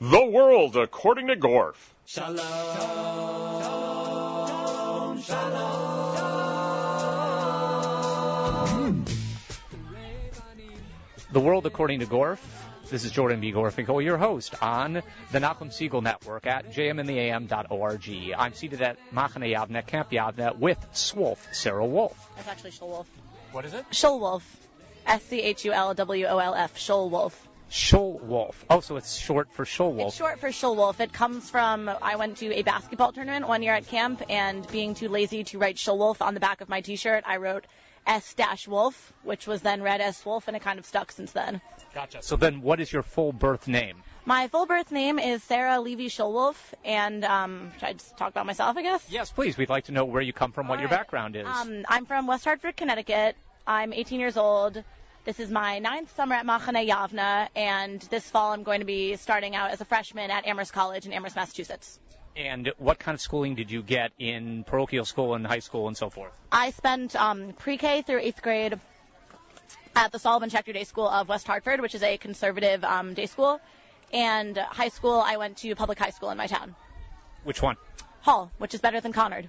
The World According to Gorf. Shalom, shalom. The World According to Gorf. This is Jordan B. Gorfinkel, your host on the Nachum Segal Network at jmintheam.org. I'm seated at Machane Yavne, Camp Yavne, with Swolf, Sarah Wolf. That's actually Shulwolf. What is it? Shulwolf. S-C-H-U-L-W-O-L-F. Shulwolf. Shulwolf. Oh, so it's short for Shulwolf. It's short for Shulwolf. It comes from I went to a basketball tournament one year at camp, and being too lazy to write Shulwolf on the back of my T-shirt, I wrote S dash Wolf, which was then read as Wolf, and it kind of stuck since then. Gotcha. So then, what is your full birth name? My full birth name is Sarah Levy Shulwolf, and um, should I just talk about myself, I guess? Yes, please. We'd like to know where you come from, what All your background is. Um, I'm from West Hartford, Connecticut. I'm 18 years old. This is my ninth summer at Machane Yavna, and this fall I'm going to be starting out as a freshman at Amherst College in Amherst, Massachusetts. and what kind of schooling did you get in parochial school and high school and so forth? I spent um, pre-K through eighth grade at the Solomon Schechter Day School of West Hartford, which is a conservative um, day school. And high school, I went to public high school in my town, Which one? Hall, which is better than Conard.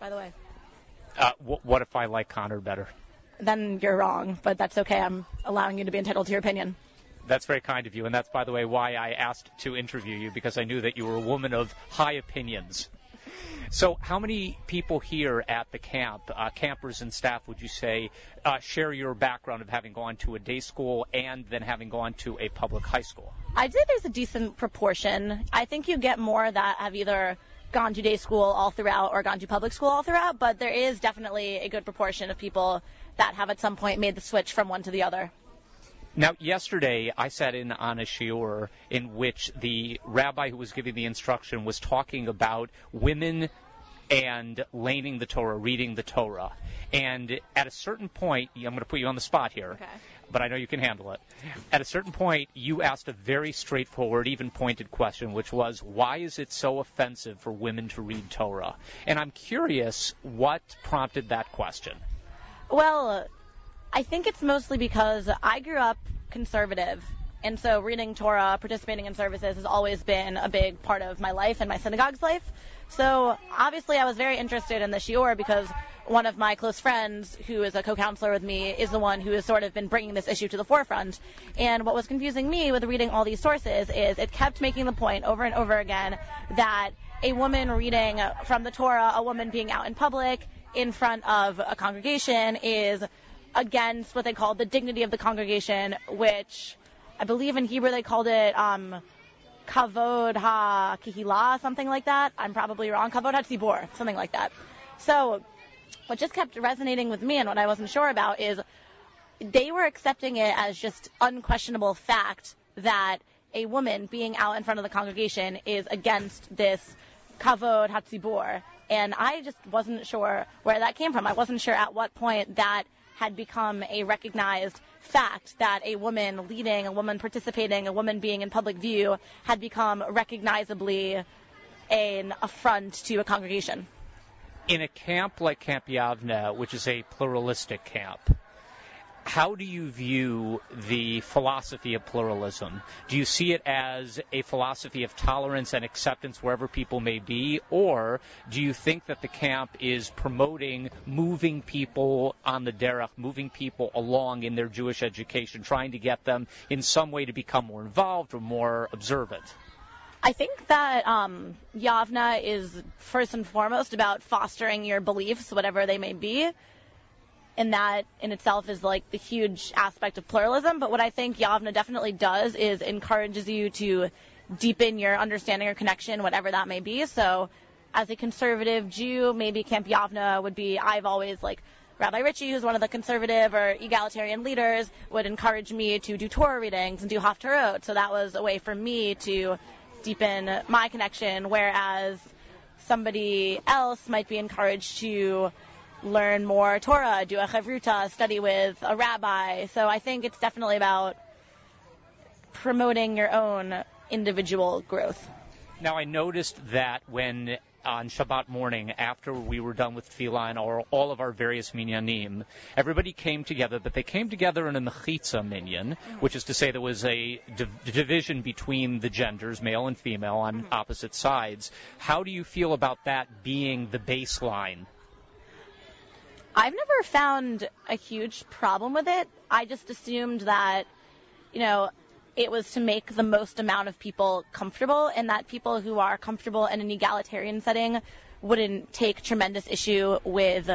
By the way, Uh, wh- what if I like Conard better? Then you're wrong, but that's okay. I'm allowing you to be entitled to your opinion. That's very kind of you, and that's, by the way, why I asked to interview you because I knew that you were a woman of high opinions. So, how many people here at the camp, uh, campers and staff, would you say, uh, share your background of having gone to a day school and then having gone to a public high school? I'd say there's a decent proportion. I think you get more that have either gone to day school all throughout or gone to public school all throughout, but there is definitely a good proportion of people that have at some point made the switch from one to the other. Now, yesterday I sat in on a shiur in which the rabbi who was giving the instruction was talking about women and laning the Torah, reading the Torah. And at a certain point, I'm going to put you on the spot here, Okay. But I know you can handle it. At a certain point, you asked a very straightforward, even pointed question, which was, why is it so offensive for women to read Torah? And I'm curious what prompted that question. Well, I think it's mostly because I grew up conservative. And so reading Torah, participating in services has always been a big part of my life and my synagogue's life. So obviously I was very interested in the shiur because one of my close friends who is a co-counselor with me is the one who has sort of been bringing this issue to the forefront. And what was confusing me with reading all these sources is it kept making the point over and over again that a woman reading from the Torah, a woman being out in public in front of a congregation is against what they call the dignity of the congregation, which I believe in Hebrew they called it um, kavod ha kihila, something like that. I'm probably wrong. Kavod ha tzibor, something like that. So what just kept resonating with me and what I wasn't sure about is they were accepting it as just unquestionable fact that a woman being out in front of the congregation is against this kavod hatzibor. And I just wasn't sure where that came from. I wasn't sure at what point that had become a recognized fact that a woman leading, a woman participating, a woman being in public view had become recognizably an affront to a congregation. in a camp like Camp Yavne, which is a pluralistic camp, how do you view the philosophy of pluralism? Do you see it as a philosophy of tolerance and acceptance wherever people may be, or do you think that the camp is promoting moving people on the derech, moving people along in their Jewish education, trying to get them in some way to become more involved or more observant? I think that um, Yavna is first and foremost about fostering your beliefs, whatever they may be. And that in itself is like the huge aspect of pluralism. But what I think Yavna definitely does is encourages you to deepen your understanding or connection, whatever that may be. So as a conservative Jew, maybe Camp Yavna would be, I've always like, Rabbi Ritchie, who's one of the conservative or egalitarian leaders, would encourage me to do Torah readings and do Haftarot. So that was a way for me to deepen my connection, whereas somebody else might be encouraged to learn more Torah, do a chavruta, study with a rabbi. So I think it's definitely about promoting your own individual growth. Now, I noticed that when on Shabbat morning after we were done with Tefillah and all, all of our various minyanim, everybody came together, but they came together in a mechitza minyan, mm-hmm. which is to say there was a div- division between the genders, male and female, on mm-hmm. opposite sides. How do you feel about that being the baseline? I've never found a huge problem with it. I just assumed that, you know, it was to make the most amount of people comfortable and that people who are comfortable in an egalitarian setting wouldn't take tremendous issue with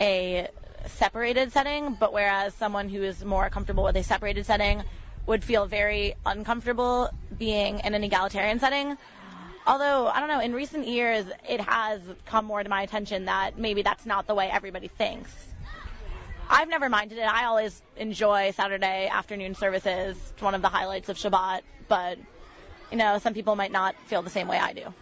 a separated setting, but whereas someone who is more comfortable with a separated setting would feel very uncomfortable being in an egalitarian setting. Although, I don't know, in recent years, it has come more to my attention that maybe that's not the way everybody thinks. I've never minded it. I always enjoy Saturday afternoon services. It's one of the highlights of Shabbat. But, you know, some people might not feel the same way I do.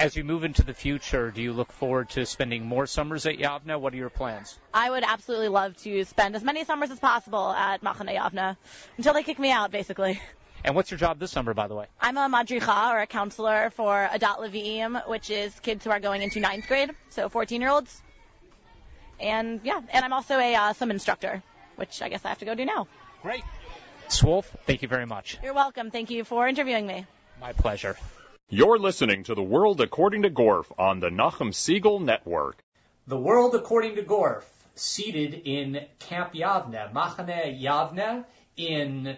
As you move into the future, do you look forward to spending more summers at Yavna? What are your plans? I would absolutely love to spend as many summers as possible at Machane Yavna until they kick me out, basically. And what's your job this summer, by the way? I'm a madricha, or a counselor for Adat Levi'im, which is kids who are going into ninth grade, so 14 year olds. And yeah, and I'm also a uh, swim instructor, which I guess I have to go do now. Great. Swolf, thank you very much. You're welcome. Thank you for interviewing me. My pleasure. You're listening to The World According to Gorf on the Nachum Segal Network. The World According to Gorf, seated in Camp Yavne, Machane Yavne, in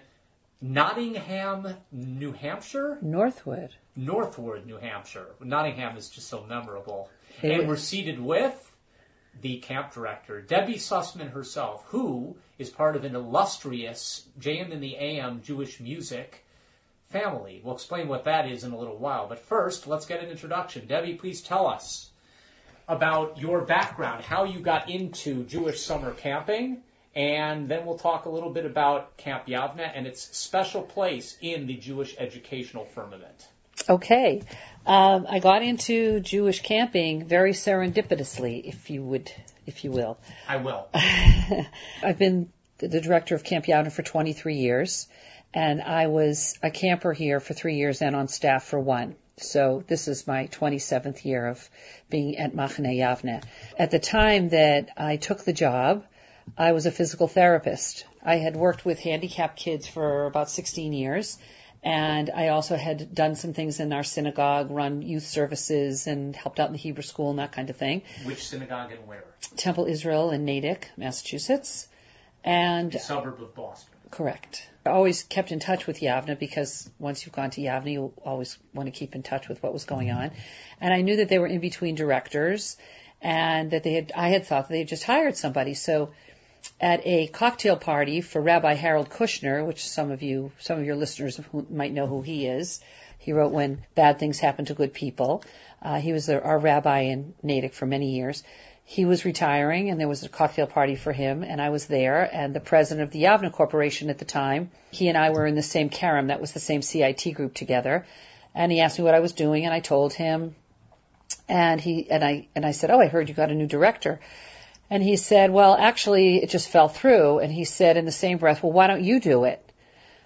Nottingham, New Hampshire? Northwood. Northwood, New Hampshire. Nottingham is just so memorable. It and we're seated with the camp director, Debbie Sussman herself, who is part of an illustrious JM in the AM Jewish music family. We'll explain what that is in a little while. But first, let's get an introduction. Debbie, please tell us about your background, how you got into Jewish summer camping, and then we'll talk a little bit about Camp Yavne and its special place in the Jewish educational firmament. Okay. Um, I got into Jewish camping very serendipitously, if you would, if you will. I will. I've been the the director of Camp Yavne for 23 years, and I was a camper here for three years and on staff for one. So this is my 27th year of being at Machane Yavne. At the time that I took the job, I was a physical therapist. I had worked with handicapped kids for about 16 years, and I also had done some things in our synagogue, run youth services, and helped out in the Hebrew school and that kind of thing. Which synagogue and where? Temple Israel in Natick, Massachusetts. And A suburb of Boston. correct. I always kept in touch with Yavna because once you've gone to Yavna, you always want to keep in touch with what was going on. And I knew that they were in between directors and that they had, I had thought that they had just hired somebody. So at a cocktail party for Rabbi Harold Kushner, which some of you, some of your listeners might know who he is. He wrote When Bad Things Happen to Good People. Uh, he was our rabbi in Natick for many years. He was retiring and there was a cocktail party for him and I was there and the president of the Yavna Corporation at the time, he and I were in the same Kerem, that was the same CIT group together. And he asked me what I was doing and I told him and he, and I, and I said, oh, I heard you got a new director. And he said, well, actually, it just fell through. And he said in the same breath, well, why don't you do it?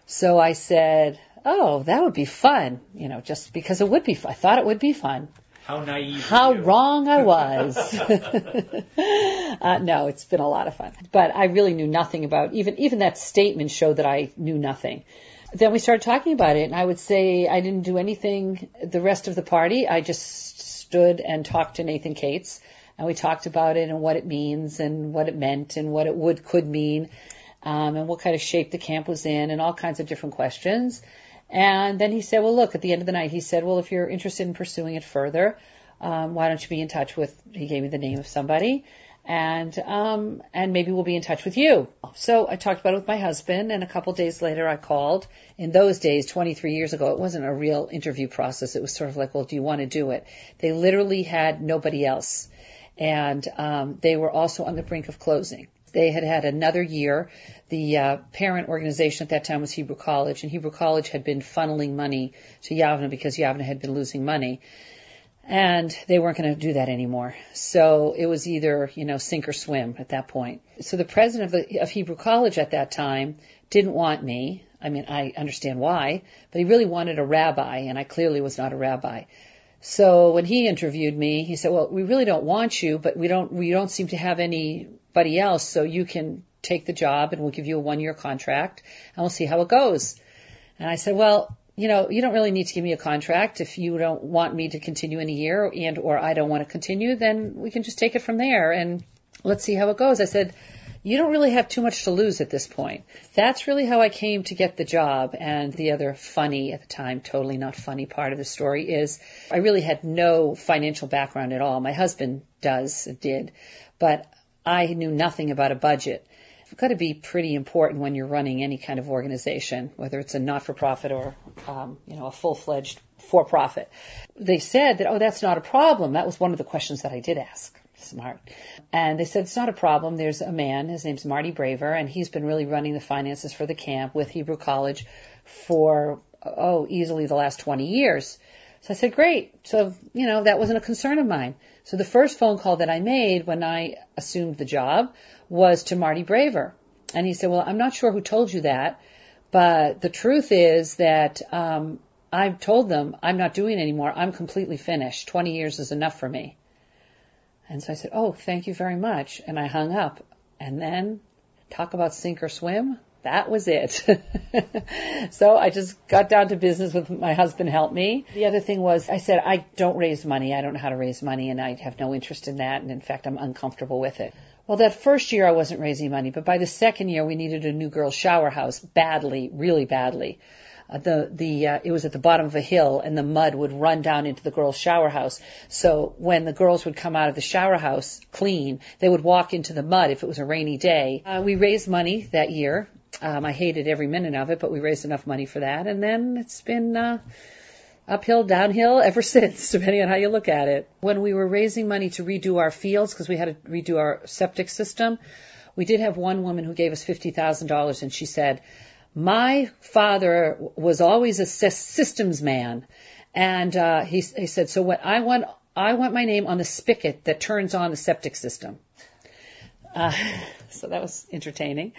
So I said, oh, that would be fun, you know, just because it would be fun. I thought it would be fun. How naive. How wrong I was. uh, no, it's been a lot of fun. But I really knew nothing about, even, even that statement showed that I knew nothing. Then we started talking about it and I would say I didn't do anything the rest of the party. I just stood and talked to Nathan Cates and we talked about it and what it means and what it meant and what it would, could mean, um, and what kind of shape the camp was in and all kinds of different questions. And then he said, well, look, at the end of the night, he said, well, if you're interested in pursuing it further, um, why don't you be in touch with, he gave me the name of somebody and, um, and maybe we'll be in touch with you. So I talked about it with my husband and a couple days later I called. In those days, 23 years ago, it wasn't a real interview process. It was sort of like, well, do you want to do it? They literally had nobody else. And, um, they were also on the brink of closing. They had had another year. The uh, parent organization at that time was Hebrew College, and Hebrew College had been funneling money to Yavna because Yavna had been losing money. And they weren't going to do that anymore. So it was either, you know, sink or swim at that point. So the president of, the, of Hebrew College at that time didn't want me. I mean, I understand why, but he really wanted a rabbi, and I clearly was not a rabbi. So when he interviewed me, he said, "Well, we really don't want you, but we don't we don't seem to have anybody else, so you can take the job and we'll give you a one year contract and we'll see how it goes." And I said, "Well, you know, you don't really need to give me a contract if you don't want me to continue in a year and or I don't want to continue, then we can just take it from there and let's see how it goes." I said, you don't really have too much to lose at this point. That's really how I came to get the job. And the other funny at the time, totally not funny part of the story is I really had no financial background at all. My husband does, did, but I knew nothing about a budget. It's got to be pretty important when you're running any kind of organization, whether it's a not-for-profit or, um, you know, a full-fledged for-profit. They said that, oh, that's not a problem. That was one of the questions that I did ask smart. And they said, it's not a problem. There's a man, his name's Marty Braver, and he's been really running the finances for the camp with Hebrew College for, oh, easily the last 20 years. So I said, great. So, you know, that wasn't a concern of mine. So the first phone call that I made when I assumed the job was to Marty Braver. And he said, well, I'm not sure who told you that, but the truth is that, um, I've told them I'm not doing anymore. I'm completely finished. 20 years is enough for me. And so I said, Oh, thank you very much. And I hung up. And then talk about sink or swim. That was it. so I just got down to business with my husband helped me. The other thing was I said, I don't raise money. I don't know how to raise money and I have no interest in that. And in fact, I'm uncomfortable with it. Well, that first year I wasn't raising money, but by the second year we needed a new girl shower house badly, really badly the the uh, it was at the bottom of a hill and the mud would run down into the girls' shower house. So when the girls would come out of the shower house clean, they would walk into the mud if it was a rainy day. Uh, we raised money that year. Um, I hated every minute of it, but we raised enough money for that, and then it's been. Uh, uphill, downhill ever since, depending on how you look at it. When we were raising money to redo our fields, because we had to redo our septic system, we did have one woman who gave us $50,000 and she said, my father was always a systems man, and uh, he, he said, so what I want, I want my name on the spigot that turns on the septic system. Uh, so that was entertaining.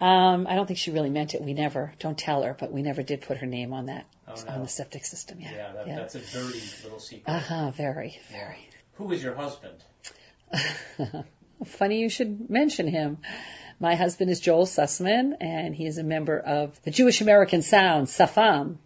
Um, I don't think she really meant it. We never, don't tell her, but we never did put her name on that, oh, no. on the septic system. Yeah, yeah, that, yeah. that's a dirty little secret. Uh huh. Very, very. Who is your husband? Funny you should mention him. My husband is Joel Sussman, and he is a member of the Jewish American Sound, Safam,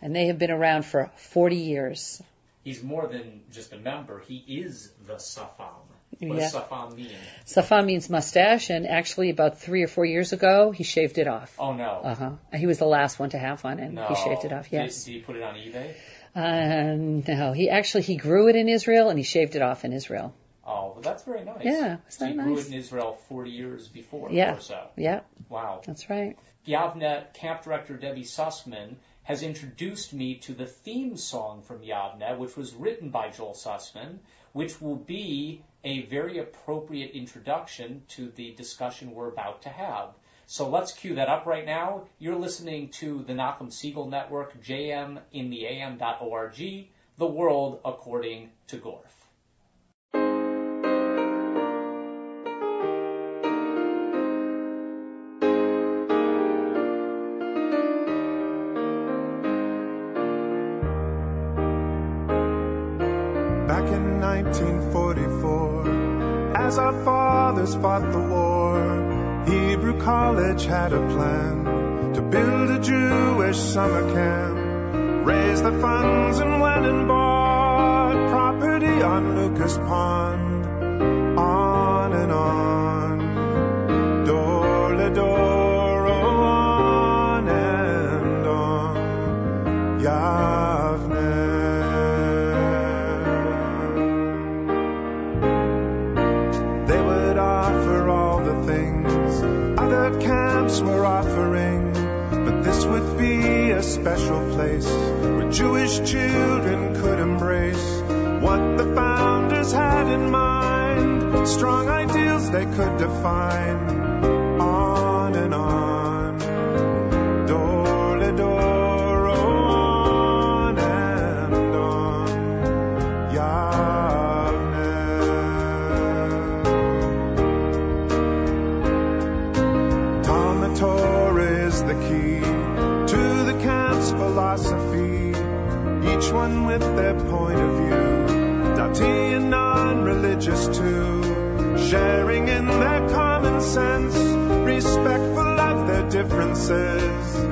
and they have been around for 40 years. He's more than just a member. He is the Safam. What Yeah. does Safam mean? Safam means mustache, and actually about three or four years ago, he shaved it off. Oh no. Uh huh. He was the last one to have one, and no. he shaved it off. Did- Yes. Did, he put it on eBay? Uh, no, he actually he grew it in Israel, and he shaved it off in Israel. Oh, well, that's very nice. Yeah, isn't so that he grew it in Israel 40 years before Yeah. or so. Yeah, Wow. that's right. Yavne camp director Debbie Sussman has introduced me to the theme song from Yavne, which was written by Joel Sussman, which will be a very appropriate introduction to the discussion we're about to have. So let's cue that up right now. You're listening to the Nachum Segal Network, jmintheam.org, the AM.org, The world according to Gorf. Our fathers fought the war, Hebrew College had a plan to build a Jewish summer camp, raise the funds and went and bought property on Lucas Pond, Jewish children could embrace what the founders had in mind, strong ideals they could define. Differences.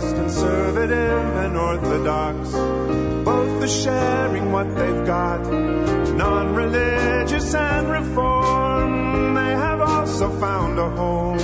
Conservative and orthodox. Both are sharing what they've got, non religious and reform. They have also found a home.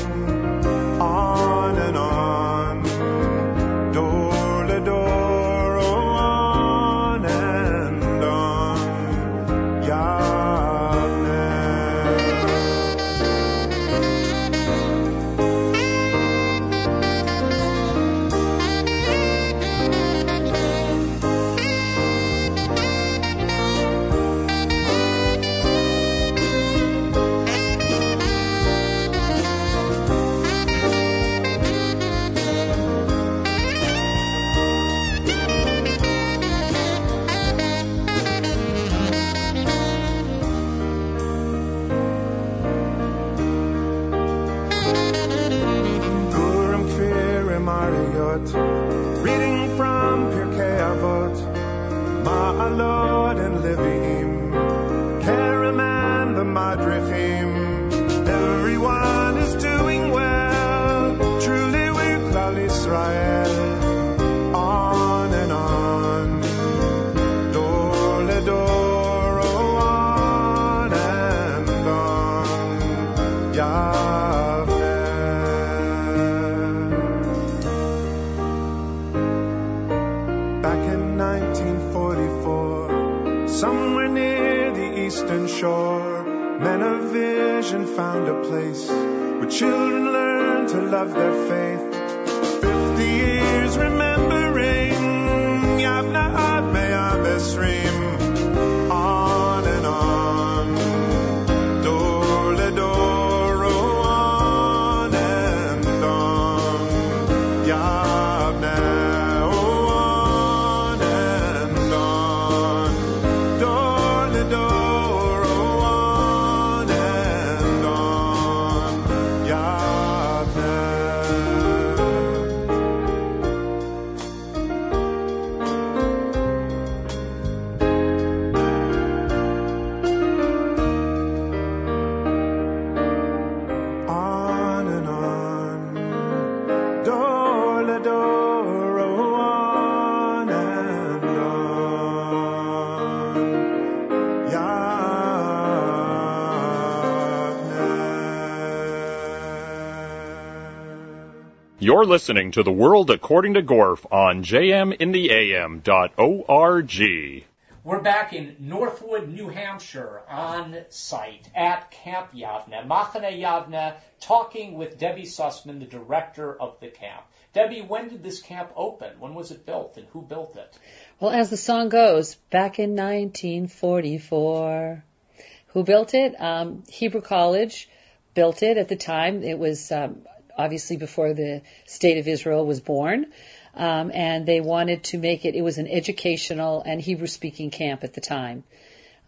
Kfirim reading from Pirkei Avot, Ma'alot and Leviim, Kerem and the Madrichim. Found a place where children learn to love their faith. You're listening to The World According to Gorf on jmintheam.org. We're back in Northwood, New Hampshire, on site at Camp Yavne, Machane Yavne, talking with Debbie Sussman, the director of the camp. Debbie, when did this camp open? When was it built, and who built it? Well, as the song goes, back in 1944. Who built it? Um, Hebrew College built it at the time. It was um, obviously before the state of Israel was born. Um, and they wanted to make it, it was an educational and Hebrew speaking camp at the time.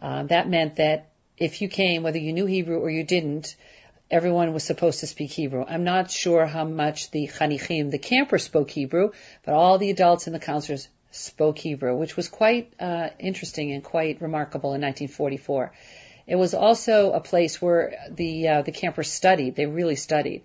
Um, that meant that if you came, whether you knew Hebrew or you didn't, everyone was supposed to speak Hebrew. I'm not sure how much the chanichim, the campers, spoke Hebrew, but all the adults and the counselors spoke Hebrew, which was quite uh, interesting and quite remarkable in 1944. It was also a place where the uh, the campers studied. They really studied.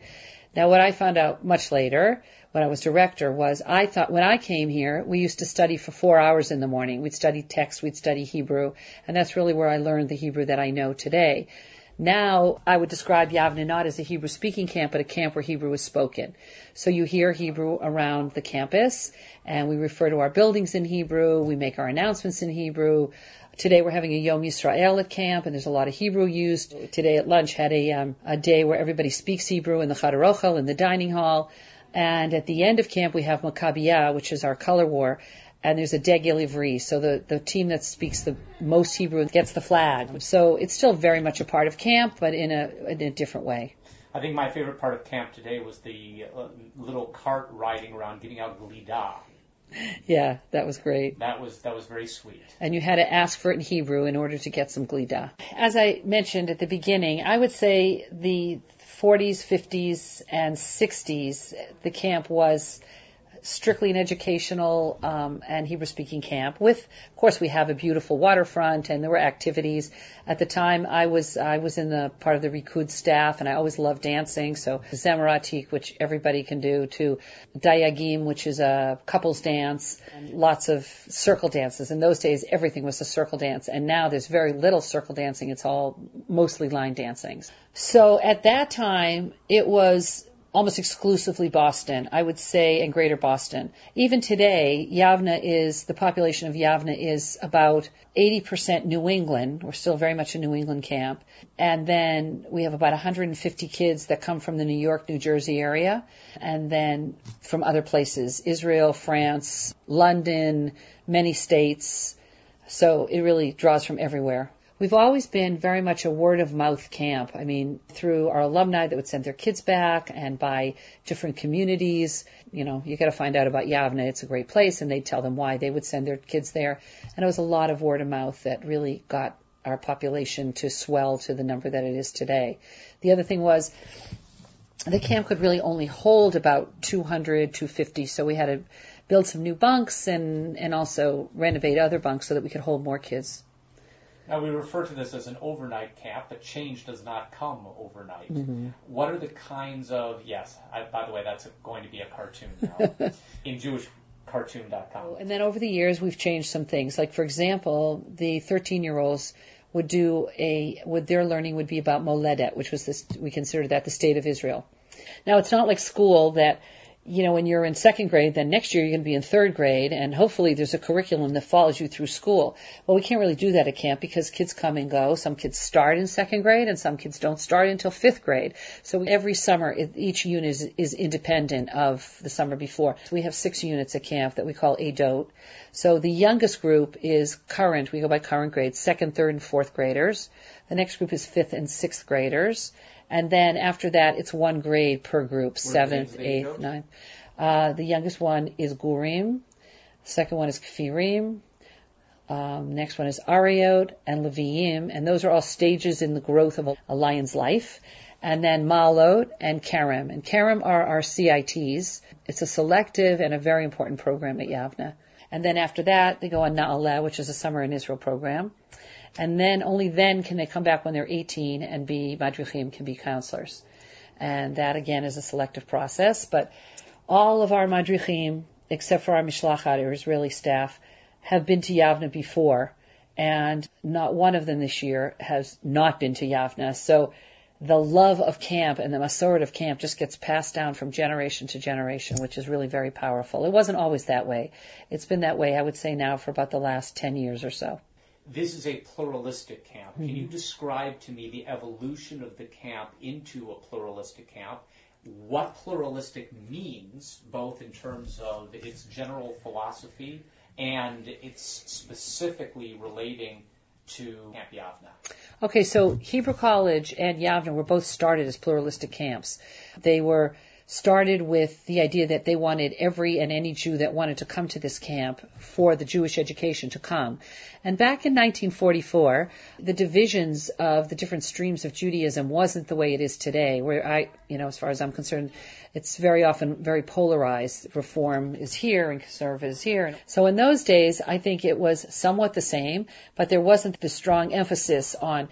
Now, what I found out much later when I was director was I thought when I came here, we used to study for four hours in the morning. We'd study text, we'd study Hebrew, and that's really where I learned the Hebrew that I know today. Now, I would describe Yavne not as a Hebrew speaking camp, but a camp where Hebrew is spoken. So you hear Hebrew around the campus, and we refer to our buildings in Hebrew, we make our announcements in Hebrew. Today we're having a Yom Yisrael at camp, and there's a lot of Hebrew used. Today at lunch had a, um, a day where everybody speaks Hebrew in the Chadar Ochel, in the dining hall. And at the end of camp, we have Maccabiyah, which is our color war, and there's a Degel Ivri, so the, the team that speaks the most Hebrew gets the flag. So it's still very much a part of camp, but in a, in a different way. I think my favorite part of camp today was the uh, little cart riding around getting out glida. Yeah, that was great. That was that was very sweet. And you had to ask for it in Hebrew in order to get some glida. As I mentioned at the beginning, I would say the 40s, 50s, and 60s, the camp was strictly an educational um, and Hebrew speaking camp. With, of course, we have a beautiful waterfront, and there were activities. At the time, I was I was in the part of the Rikud staff, and I always loved dancing. So Zemer Atik, which everybody can do, to Dayagim, which is a couples dance, lots of circle dances. In those days, everything was a circle dance, and now there's very little circle dancing. It's all mostly line dancing. So at that time, it was almost exclusively Boston, I would say, and Greater Boston. Even today, Yavna is, the population of Yavna is about 80% New England. We're still very much a New England camp. And then we have about 150 kids that come from the New York, New Jersey area, and then from other places, Israel, France, London, many states. So it really draws from everywhere. We've always been very much a word of mouth camp. I mean, through our alumni that would send their kids back and by different communities. You know, you got to find out about Yavne. It's a great place, and they'd tell them why they would send their kids there. And it was a lot of word of mouth that really got our population to swell to the number that it is today. The other thing was the camp could really only hold about 200, 250, so we had to build some new bunks and, and also renovate other bunks so that we could hold more kids. Now, we refer to this as an overnight camp, but change does not come overnight. Mm-hmm. What are the kinds of, yes, I, by the way, that's a, going to be a cartoon now, in jewishcartoon.com. And then over the years, we've changed some things. Like, for example, the 13 year olds would do a, would their learning would be about Moledet, which was this, we consider that the state of Israel. Now, it's not like school that you know, when you're in second grade, then next year you're going to be in third grade, and hopefully there's a curriculum that follows you through school. Well, we can't really do that at camp because kids come and go. Some kids start in second grade, and some kids don't start until fifth grade. So every summer, each unit is, is independent of the summer before. So we have six units at camp that we call ADOT. So the youngest group is current. We go by current grades, second, third, and fourth graders. The next group is fifth and sixth graders. And then after that, it's one grade per group, seventh, eighth, ninth. Uh, the youngest one is Gurim. Second one is Kfirim. Um, next one is Ariot and Leviim, and those are all stages in the growth of a, a lion's life. And then Malot and Kerem. And Kerem are our CITs. It's a selective and a very important program at Yavna. And then after that, they go on Na'aleh, which is a summer in Israel program and then only then can they come back when they're 18 and be madrichim, can be counselors. And that again is a selective process, but all of our madrichim, except for our mishlachat, our Israeli staff, have been to Yavna before, and not one of them this year has not been to Yavna. So the love of camp and the masorah of camp just gets passed down from generation to generation, which is really very powerful. It wasn't always that way. It's been that way, I would say now, for about the last 10 years or so this is a pluralistic camp. Mm-hmm. Can you describe to me the evolution of the camp into a pluralistic camp? What pluralistic means, both in terms of its general philosophy and its specifically relating to Camp Yavna? Okay, so Hebrew College and Yavna were both started as pluralistic camps. They were started with the idea that they wanted every and any Jew that wanted to come to this camp for the Jewish education to come. And back in 1944, the divisions of the different streams of Judaism wasn't the way it is today, where I, you know, as far as I'm concerned, it's very often very polarized. Reform is here and conservative is here. So in those days, I think it was somewhat the same, but there wasn't the strong emphasis on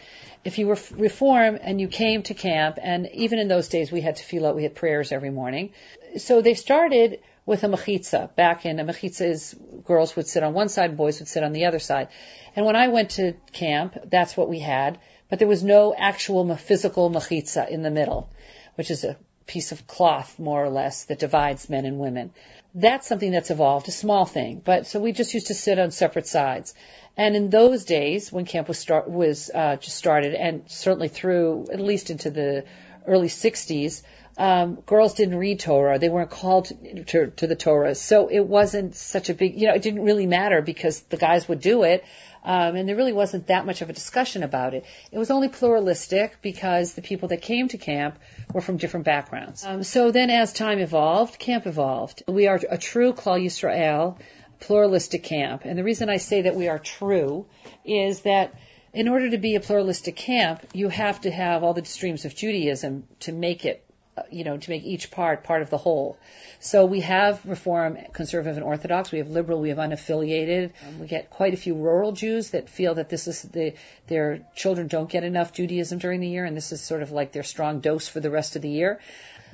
if you were reform and you came to camp, and even in those days we had tefillah, we had prayers every morning. So they started with a mechitza. Back in a mechitza is girls would sit on one side, boys would sit on the other side. And when I went to camp, that's what we had. But there was no actual physical mechitza in the middle, which is a piece of cloth, more or less, that divides men and women. That's something that's evolved, a small thing. But so we just used to sit on separate sides. And in those days, when camp was start was uh, just started, and certainly through at least into the early 60s, um, girls didn't read Torah. They weren't called to, to, to the Torah. So it wasn't such a big, you know, it didn't really matter because the guys would do it. Um, and there really wasn't that much of a discussion about it. It was only pluralistic because the people that came to camp were from different backgrounds. Um, so then as time evolved, camp evolved. We are a true Klal Yisrael pluralistic camp. And the reason I say that we are true is that in order to be a pluralistic camp, you have to have all the streams of Judaism to make it, you know, to make each part part of the whole. So we have Reform, Conservative, and Orthodox. We have liberal. We have unaffiliated. Um, we get quite a few rural Jews that feel that this is the their children don't get enough Judaism during the year, and this is sort of like their strong dose for the rest of the year.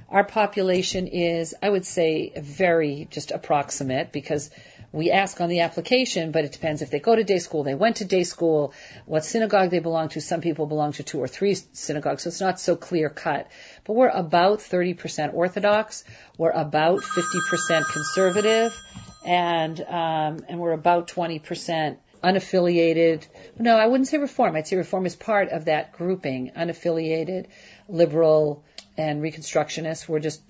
Our population is, I would say, very just approximate because we ask on the application, but it depends if they go to day school, they went to day school, what synagogue they belong to. Some people belong to two or three synagogues, so it's not so clear cut. But we're about 30% Orthodox, we're about 50% conservative, and um, and we're about 20% unaffiliated. No, I wouldn't say reform. I'd say reform is part of that grouping. Unaffiliated, liberal, and reconstructionist. We're just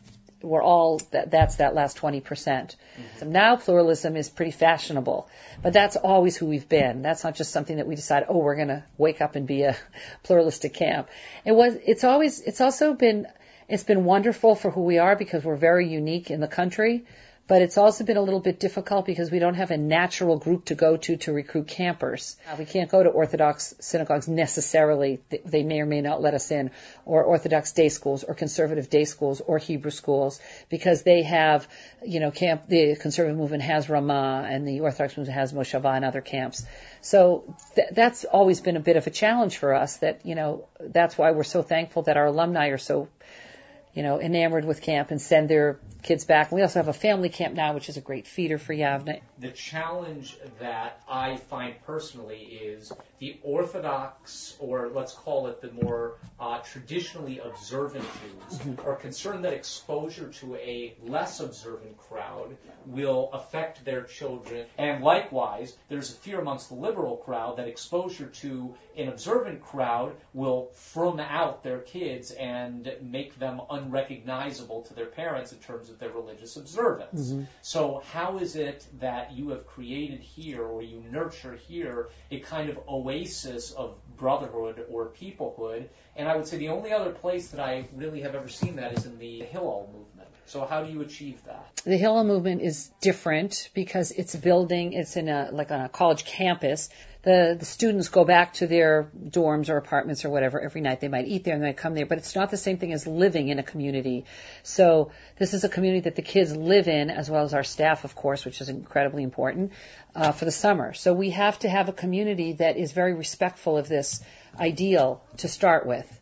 we're all that, that's that last 20%. percent mm-hmm. So now pluralism is pretty fashionable, but that's always who we've been. That's not just something that we decide, oh, we're going to wake up and be a pluralistic camp. It was, it's always, it's also been, it's been wonderful for who we are because we're very unique in the country but it's also been a little bit difficult because we don't have a natural group to go to to recruit campers. Uh, we can't go to Orthodox synagogues necessarily. They may or may not let us in, or Orthodox day schools, or conservative day schools, or Hebrew schools, because they have, you know, camp. The conservative movement has Ramah, and the Orthodox movement has Moshava and other camps. So th- that's always been a bit of a challenge for us. That you know, that's why we're so thankful that our alumni are so you know, enamored with camp and send their kids back. We also have a family camp now, which is a great feeder for Yavne. The challenge that I find personally is the Orthodox, or let's call it the more uh, traditionally observant Jews, mm-hmm. are concerned that exposure to a less observant crowd will affect their children. And likewise, there's a fear amongst the liberal crowd that exposure to an observant crowd will frum out their kids and make them unrecognizable to their parents in terms of their religious observance. Mm-hmm. So how is it that you have created here or you nurture here a kind of oasis of brotherhood or peoplehood? And I would say the only other place that I really have ever seen that is in the Hillel movement. So how do you achieve that? The Hillel movement is different because it's building, it's in a, like on a college campus the, the students go back to their dorms or apartments or whatever every night. They might eat there and they come there, but it's not the same thing as living in a community. So this is a community that the kids live in, as well as our staff, of course, which is incredibly important uh, for the summer. So we have to have a community that is very respectful of this ideal to start with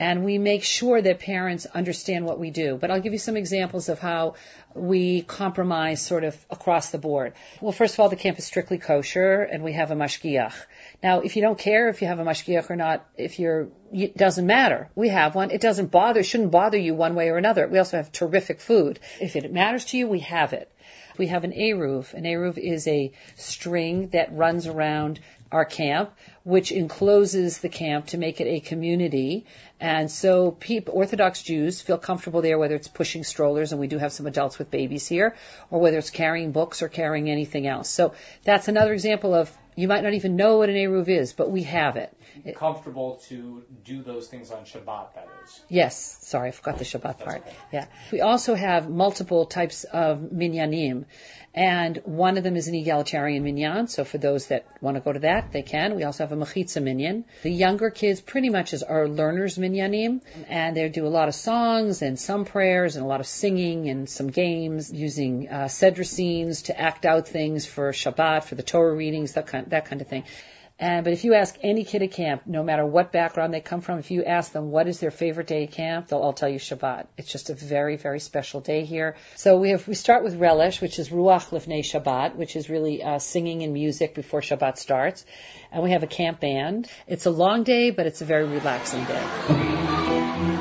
and we make sure that parents understand what we do. But I'll give you some examples of how we compromise sort of across the board. Well, first of all, the camp is strictly kosher, and we have a mashgiach. Now, if you don't care if you have a mashgiach or not, if you're, it doesn't matter. We have one. It doesn't bother, shouldn't bother you one way or another. We also have terrific food. If it matters to you, we have it. We have an eruv. An eruv is a string that runs around our camp, which encloses the camp to make it a community. And so people, Orthodox Jews feel comfortable there, whether it's pushing strollers, and we do have some adults with babies here, or whether it's carrying books or carrying anything else. So that's another example of You might not even know what an Eruv is, but we have it. it comfortable to do those things on Shabbat, that is. Yes, sorry, I forgot the Shabbat part. Yeah. We also have multiple types of minyanim. And one of them is an egalitarian minyan. So for those that want to go to that, they can. We also have a mechitza minyan. The younger kids pretty much is our learners minyanim. And they do a lot of songs and some prayers and a lot of singing and some games using uh, Sedra scenes to act out things for Shabbat, for the Torah readings, that kind, that kind of thing. And, but if you ask any kid at camp, no matter what background they come from, if you ask them what is their favorite day at camp, they'll all tell you Shabbat. It's just a very, very special day here. So we have, we start with relish, which is Ruach Lifnei Shabbat, which is really uh, singing and music before Shabbat starts. And we have a camp band. It's a long day, but it's a very relaxing day.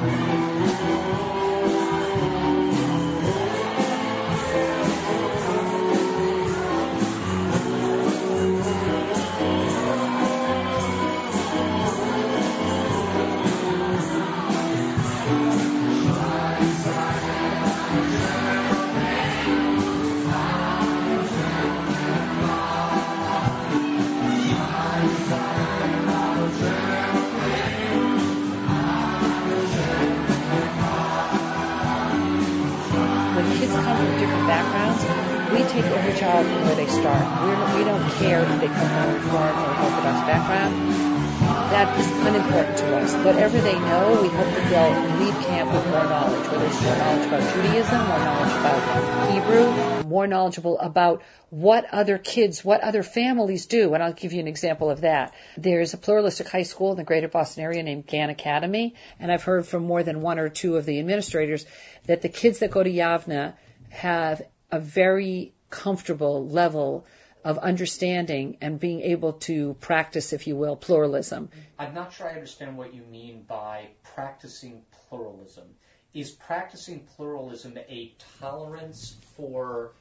Knowledgeable about what other kids, what other families do. And I'll give you an example of that. There's a pluralistic high school in the greater Boston area named Gann Academy, and I've heard from more than one or two of the administrators that the kids that go to Yavneh have a very comfortable level of understanding and being able to practice, if you will, pluralism. I'm not sure I understand what you mean by practicing pluralism. Is practicing pluralism a tolerance for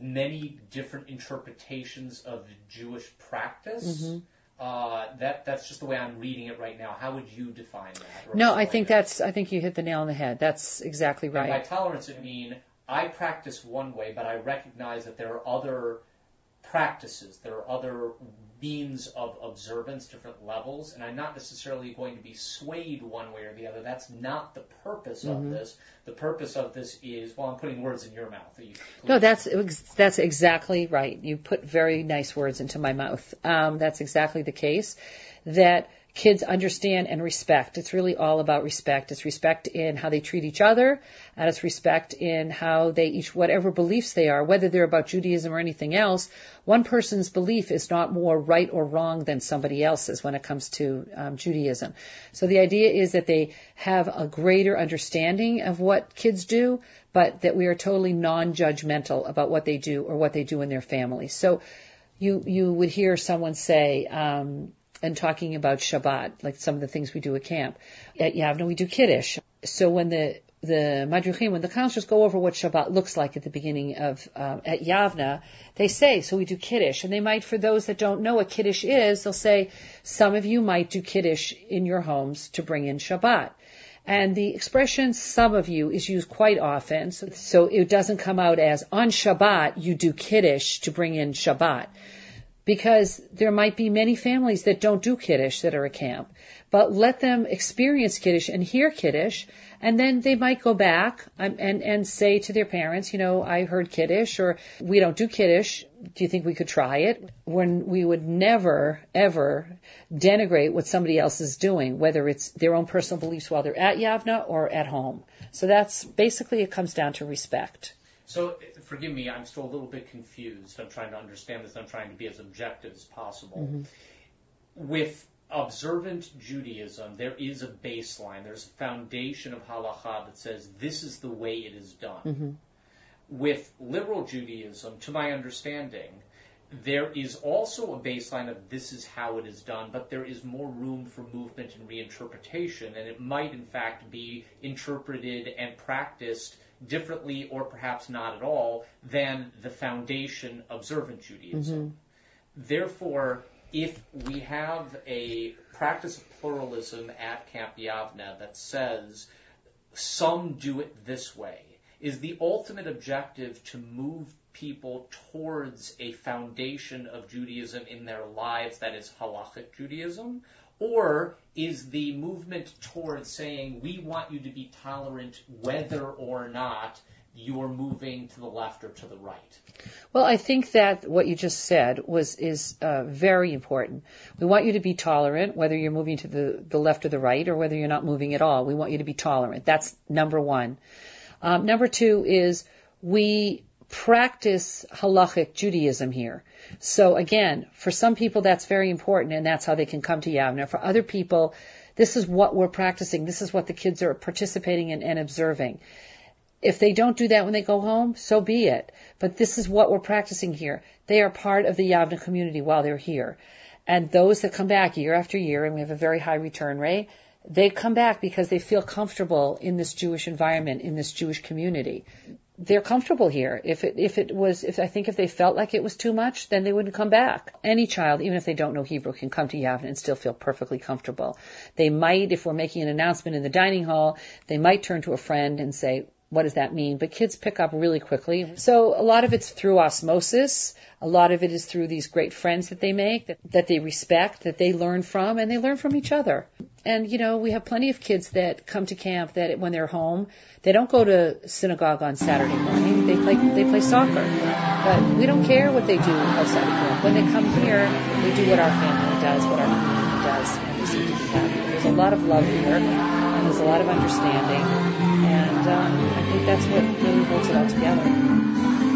many different interpretations of Jewish practice? Mm-hmm. Uh, that that's just the way I'm reading it right now. How would you define that? No, I think that's I think you hit the nail on the head. That's exactly right. And by tolerance, it mean I practice one way, but I recognize that there are other practices, there are other means of observance, different levels, and I'm not necessarily going to be swayed one way or the other. That's not the purpose mm-hmm. of this. The purpose of this is, well, I'm putting words in your mouth. You, no, that's that's exactly right. You put very nice words into my mouth. Um, that's exactly the case. That kids understand and respect. It's really all about respect. It's respect in how they treat each other, and it's respect in how they each, whatever beliefs they are, whether they're about Judaism or anything else, one person's belief is not more right or wrong than somebody else's when it comes to um, Judaism. So the idea is that they have a greater understanding of what kids do, but that we are totally non-judgmental about what they do or what they do in their families. So you you would hear someone say, um, and talking about Shabbat, like some of the things we do at camp. At Yavneh, we do Kiddush. So when the the madrichim, when the counselors go over what Shabbat looks like at the beginning of um, at Yavneh, they say, so we do Kiddush, and they might, for those that don't know what Kiddush is, they'll say, some of you might do Kiddush in your homes to bring in Shabbat. And the expression some of you is used quite often, so, so it doesn't come out as on Shabbat you do Kiddush to bring in Shabbat because there might be many families that don't do Kiddush that are at camp. But let them experience Kiddush and hear Kiddush, and then they might go back and, and, and say to their parents, you know, I heard Kiddush, or we don't do Kiddush. Do you think we could try it? When we would never, ever denigrate what somebody else is doing, whether it's their own personal beliefs while they're at Yavneh or at home. So that's basically, it comes down to respect. So forgive me, I'm still a little bit confused. I'm trying to understand this. I'm trying to be as objective as possible. Mm-hmm. With observant Judaism, there is a baseline. There's a foundation of halacha that says this is the way it is done. Mm-hmm. With liberal Judaism, to my understanding, there is also a baseline of this is how it is done, but there is more room for movement and reinterpretation, and it might in fact be interpreted and practiced differently or perhaps not at all than the foundation observant Judaism. Mm-hmm. Therefore, if we have a practice of pluralism at Camp Yavneh that says some do it this way, is the ultimate objective to move people towards a foundation of Judaism in their lives that is halachic Judaism? Or is the movement towards saying we want you to be tolerant whether or not you're moving to the left or to the right? Well, I think that what you just said was is uh, very important. We want you to be tolerant, whether you're moving to the, the left or the right, or whether you're not moving at all. We want you to be tolerant. That's number one. Um, number two is we practice halachic Judaism here. So again, for some people that's very important, and that's how they can come to Yavneh. For other people, this is what we're practicing. This is what the kids are participating in and observing. If they don't do that when they go home, so be it. But this is what we're practicing here. They are part of the Yavneh community while they're here. And those that come back year after year, and we have a very high return rate, they come back because they feel comfortable in this Jewish environment, in this Jewish community. They're comfortable here. If it, if it was, if I think if they felt like it was too much, then they wouldn't come back. Any child, even if they don't know Hebrew, can come to Yavneh and still feel perfectly comfortable. They might, if we're making an announcement in the dining hall, they might turn to a friend and say, what does that mean? But kids pick up really quickly. So a lot of it's through osmosis. A lot of it is through these great friends that they make, that, that they respect, that they learn from, and they learn from each other. And, you know, we have plenty of kids that come to camp that when they're home, they don't go to synagogue on Saturday morning. They play, they play soccer. But we don't care what they do outside of camp. When they come here, they do what our family does, what our community does, and we seem to be happy. There's a lot of love here, and there's a lot of understanding and um, I think that's what really holds it all together.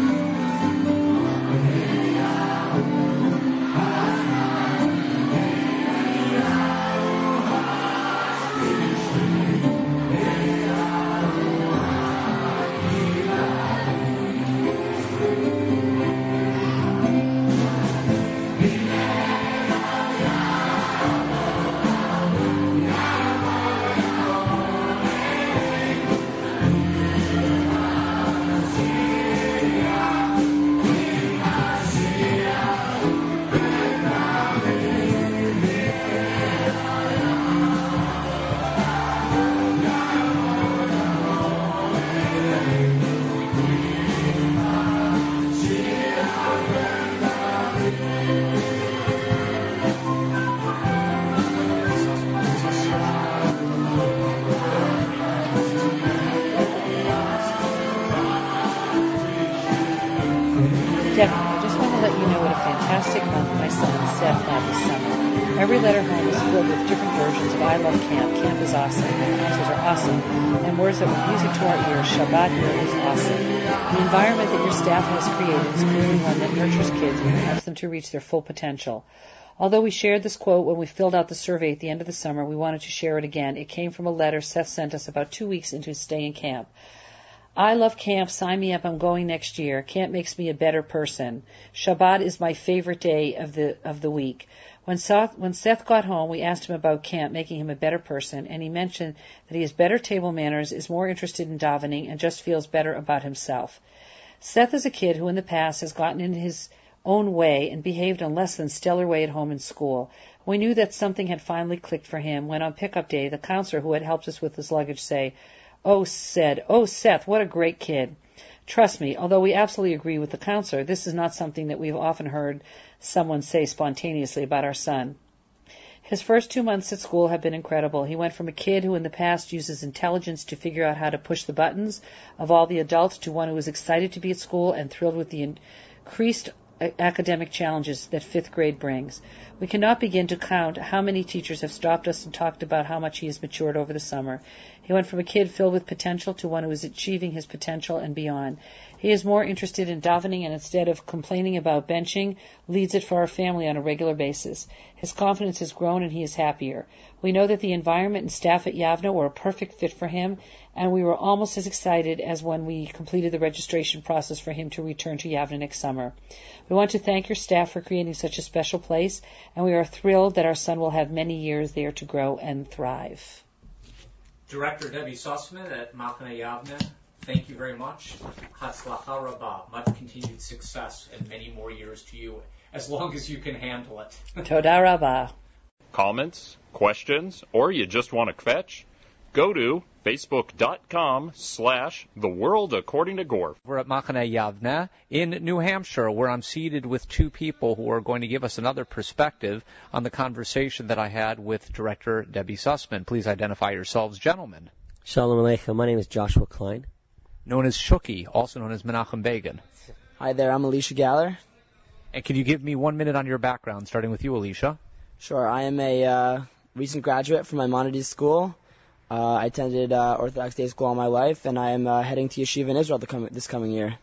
To reach their full potential. Although we shared this quote when we filled out the survey at the end of the summer, we wanted to share it again. It came from a letter Seth sent us about two weeks into his stay in camp. I love camp. Sign me up. I'm going next year. Camp makes me a better person. Shabbat is my favorite day of the of the week. When Seth, when Seth got home, we asked him about camp, making him a better person, and he mentioned that he has better table manners, is more interested in davening, and just feels better about himself. Seth is a kid who in the past has gotten in his own way and behaved in less than stellar way at home and school. We knew that something had finally clicked for him when on pickup day the counselor who had helped us with his luggage say, Oh, said, Oh, Seth, what a great kid. Trust me, although we absolutely agree with the counselor, this is not something that we've often heard someone say spontaneously about our son. His first two months at school have been incredible. He went from a kid who in the past uses intelligence to figure out how to push the buttons of all the adults to one who is excited to be at school and thrilled with the increased Uh, academic challenges that fifth grade brings. We cannot begin to count how many teachers have stopped us and talked about how much he has matured over the summer. He went from a kid filled with potential to one who is achieving his potential and beyond. He is more interested in davening and instead of complaining about benching, leads it for our family on a regular basis. His confidence has grown and he is happier. We know that the environment and staff at Yavneh were a perfect fit for him, and we were almost as excited as when we completed the registration process for him to return to Yavneh next summer. We want to thank your staff for creating such a special place, and we are thrilled that our son will have many years there to grow and thrive. Director Debbie Sussman at Machane Yavneh, thank you very much. Hatzlacha Rabbah, much continued success and many more years to you, as long as you can handle it. Toda Rabbah. Comments, questions, or you just want to kvetch? Go to facebook.com slash the world according to Gorf. We're at Machane Yavneh in New Hampshire, where I'm seated with two people who are going to give us another perspective on the conversation that I had with director Debbie Sussman. Please identify yourselves, gentlemen. Shalom Aleichem. My name is Joshua Klein. Known as Shuki, also known as Menachem Begin. Hi there, I'm Alicia Galler. And can you give me one minute on your background, starting with you, Alicia? Sure, I am a uh, recent graduate from Maimonides School. Uh, I attended uh, Orthodox Day School all my life, and I am uh, heading to Yeshiva in Israel com- this coming year.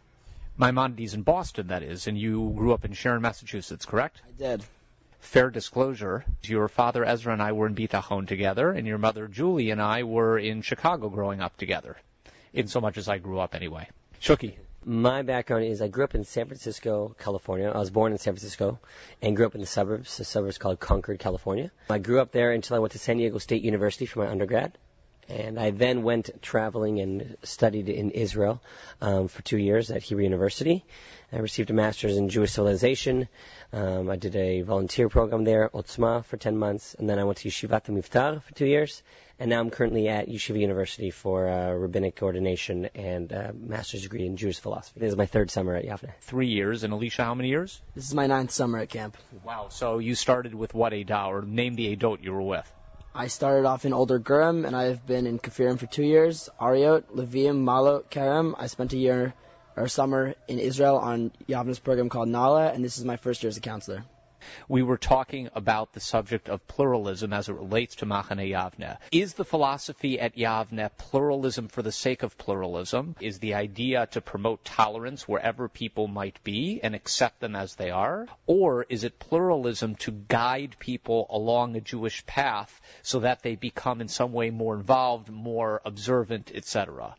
Maimonides in Boston, that is, and you grew up in Sharon, Massachusetts, correct? I did. Fair disclosure, your father Ezra and I were in Bitachon together, and your mother Julie and I were in Chicago growing up together, in so much as I grew up anyway. Shuki. My background is I grew up in San Francisco, California. I was born in San Francisco and grew up in the suburbs, the suburbs called Concord, California. I grew up there until I went to San Diego State University for my undergrad. And I then went traveling and studied in Israel um, for two years at Hebrew University. I received a master's in Jewish civilization. Um, I did a volunteer program there, Otzma, for 10 months. And then I went to Yeshivat Mivtar for two years. And now I'm currently at Yeshiva University for uh, rabbinic ordination and uh, master's degree in Jewish philosophy. This is my third summer at Yavneh. Three years. And Alicia, how many years? This is my ninth summer at camp. Wow. So you started with what Adah, or name the Adot you were with? I started off in Older Gurim, and I've been in Kafirim for two years. Arayot, Levium, Malot, Kerem. I spent a year or summer in Israel on Yavneh's program called Nala, and this is my first year as a counselor. We were talking about the subject of pluralism as it relates to Machane Yavneh. Is the philosophy at Yavneh pluralism for the sake of pluralism? Is the idea to promote tolerance wherever people might be and accept them as they are? Or is it pluralism to guide people along a Jewish path so that they become in some way more involved, more observant, etc.?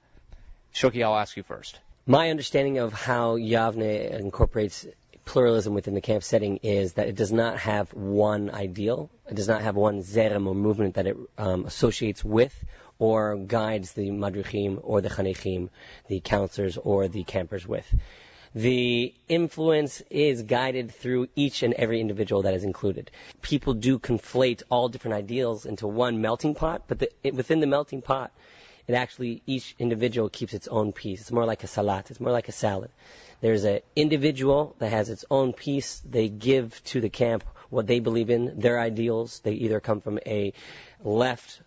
Shuki, I'll ask you first. My understanding of how Yavneh incorporates pluralism within the camp setting is that it does not have one ideal. It does not have one zerem or movement that it um, associates with or guides the madrichim or the chanechim, the counselors or the campers with. The influence is guided through each and every individual that is included. People do conflate all different ideals into one melting pot, but the, it, within the melting pot, it actually each individual keeps its own piece. It's more like a salat. It's more like a salad. There's an individual that has its own piece. They give to the camp what they believe in, their ideals. They either come from a left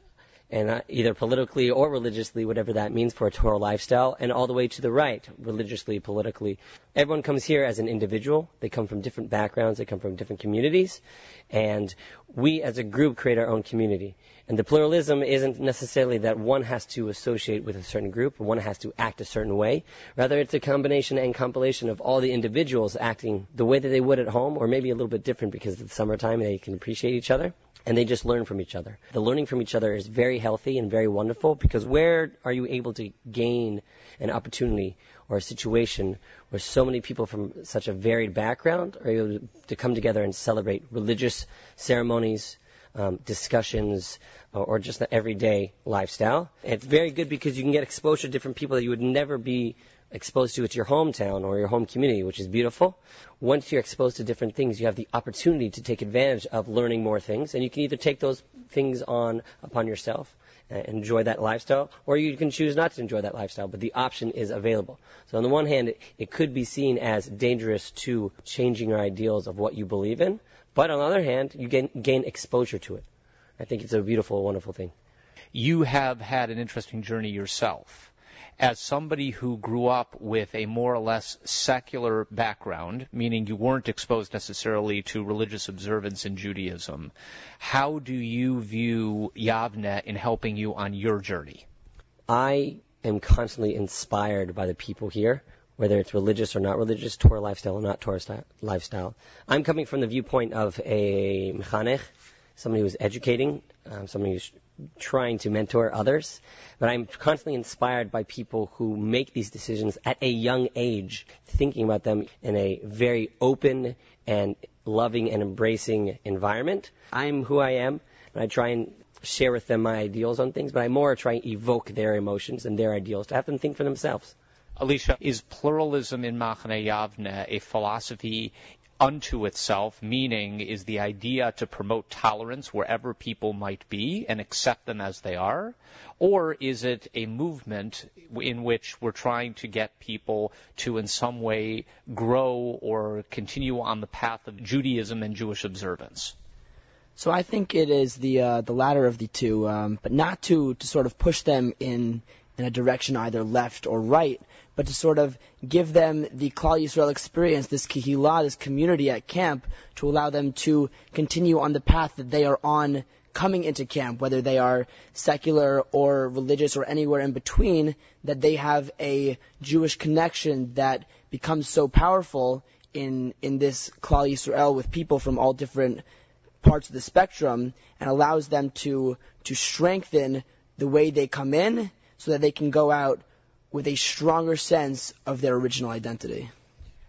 and uh, either politically or religiously, whatever that means for a Torah lifestyle, and all the way to the right, religiously, politically. Everyone comes here as an individual. They come from different backgrounds. They come from different communities. And we as a group create our own community. And the pluralism isn't necessarily that one has to associate with a certain group, one has to act a certain way. Rather, it's a combination and compilation of all the individuals acting the way that they would at home, or maybe a little bit different because it's summertime and they can appreciate each other and they just learn from each other. The learning from each other is very healthy and very wonderful because where are you able to gain an opportunity or a situation where so many people from such a varied background are able to come together and celebrate religious ceremonies, um, discussions, or just the everyday lifestyle. And it's very good because you can get exposure to different people that you would never be exposed to at your hometown or your home community, which is beautiful. Once you're exposed to different things, you have the opportunity to take advantage of learning more things, and you can either take those things on upon yourself and enjoy that lifestyle, or you can choose not to enjoy that lifestyle, but the option is available. So on the one hand, it, it could be seen as dangerous to changing your ideals of what you believe in, but on the other hand, you gain, gain exposure to it. I think it's a beautiful, wonderful thing. You have had an interesting journey yourself as somebody who grew up with a more or less secular background, meaning you weren't exposed necessarily to religious observance in Judaism, how do you view Yavneh in helping you on your journey? I am constantly inspired by the people here, whether it's religious or not religious, Torah lifestyle or not Torah lifestyle. I'm coming from the viewpoint of a mechanech, somebody who's educating, um, somebody who's trying to mentor others, but I'm constantly inspired by people who make these decisions at a young age, thinking about them in a very open and loving and embracing environment. I'm who I am, and I try and share with them my ideals on things, but I more try and evoke their emotions and their ideals to have them think for themselves. Alicia, is pluralism in Machane Yavneh a philosophy unto itself, meaning is the idea to promote tolerance wherever people might be and accept them as they are? Or is it a movement in which we're trying to get people to in some way grow or continue on the path of Judaism and Jewish observance? So I think it is the uh, the latter of the two, um, but not to to sort of push them in in a direction either left or right, but to sort of give them the Klal Yisrael experience, this kehila, this community at camp, to allow them to continue on the path that they are on coming into camp, whether they are secular or religious or anywhere in between, that they have a Jewish connection that becomes so powerful in in this Klal Yisrael with people from all different parts of the spectrum and allows them to to strengthen the way they come in so that they can go out with a stronger sense of their original identity.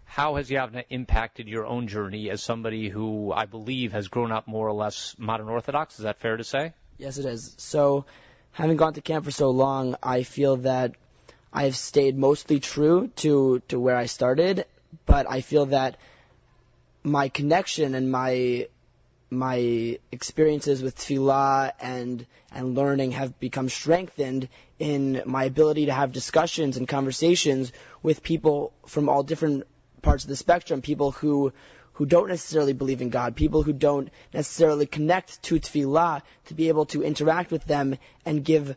How has Yavneh impacted your own journey as somebody who I believe has grown up more or less modern Orthodox? Is that fair to say? Yes, it is. So, having gone to camp for so long, I feel that I have stayed mostly true to, to where I started, but I feel that my connection and my my experiences with tefillah and and learning have become strengthened in my ability to have discussions and conversations with people from all different parts of the spectrum, people who who don't necessarily believe in God, people who don't necessarily connect to tefillah, to be able to interact with them and give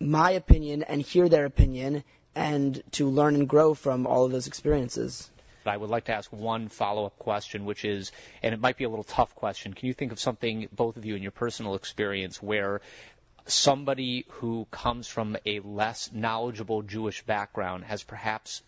my opinion and hear their opinion and to learn and grow from all of those experiences. I would like to ask one follow-up question, which is, and it might be a little tough question. Can you think of something, both of you, in your personal experience, where somebody who comes from a less knowledgeable Jewish background has perhaps